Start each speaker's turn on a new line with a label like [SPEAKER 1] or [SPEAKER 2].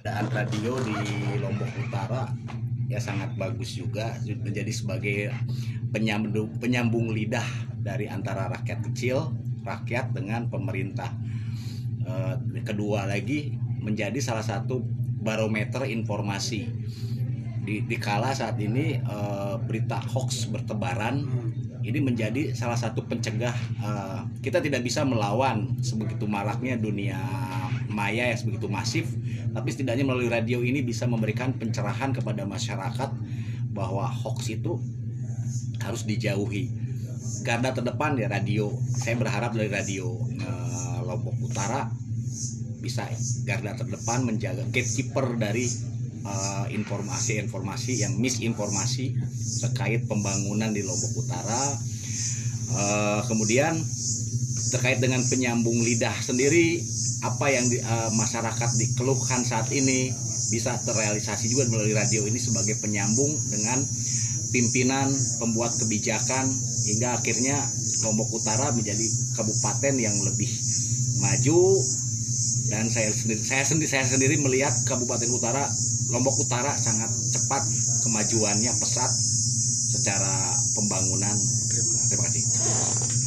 [SPEAKER 1] keadaan radio di Lombok Utara ya sangat bagus juga menjadi sebagai penyambung penyambung lidah dari antara rakyat kecil rakyat dengan pemerintah. Eh, kedua lagi menjadi salah satu barometer informasi. Di, di kala saat ini eh, berita hoax bertebaran ini menjadi salah satu pencegah eh, kita tidak bisa melawan sebegitu maraknya dunia maya yang sebegitu masif tapi setidaknya melalui radio ini bisa memberikan pencerahan kepada masyarakat bahwa hoax itu harus dijauhi. Garda terdepan ya radio. Saya berharap dari radio eh, Lombok Utara bisa garda terdepan menjaga gatekeeper dari eh, informasi-informasi yang misinformasi terkait pembangunan di Lombok Utara. Eh, kemudian terkait dengan penyambung lidah sendiri apa yang di, eh, masyarakat dikeluhkan saat ini bisa terrealisasi juga melalui radio ini sebagai penyambung dengan pimpinan pembuat kebijakan hingga akhirnya Lombok Utara menjadi kabupaten yang lebih maju. Dan saya sendiri saya sendiri saya sendiri melihat Kabupaten Utara Lombok Utara sangat cepat kemajuannya pesat secara pembangunan. Terima kasih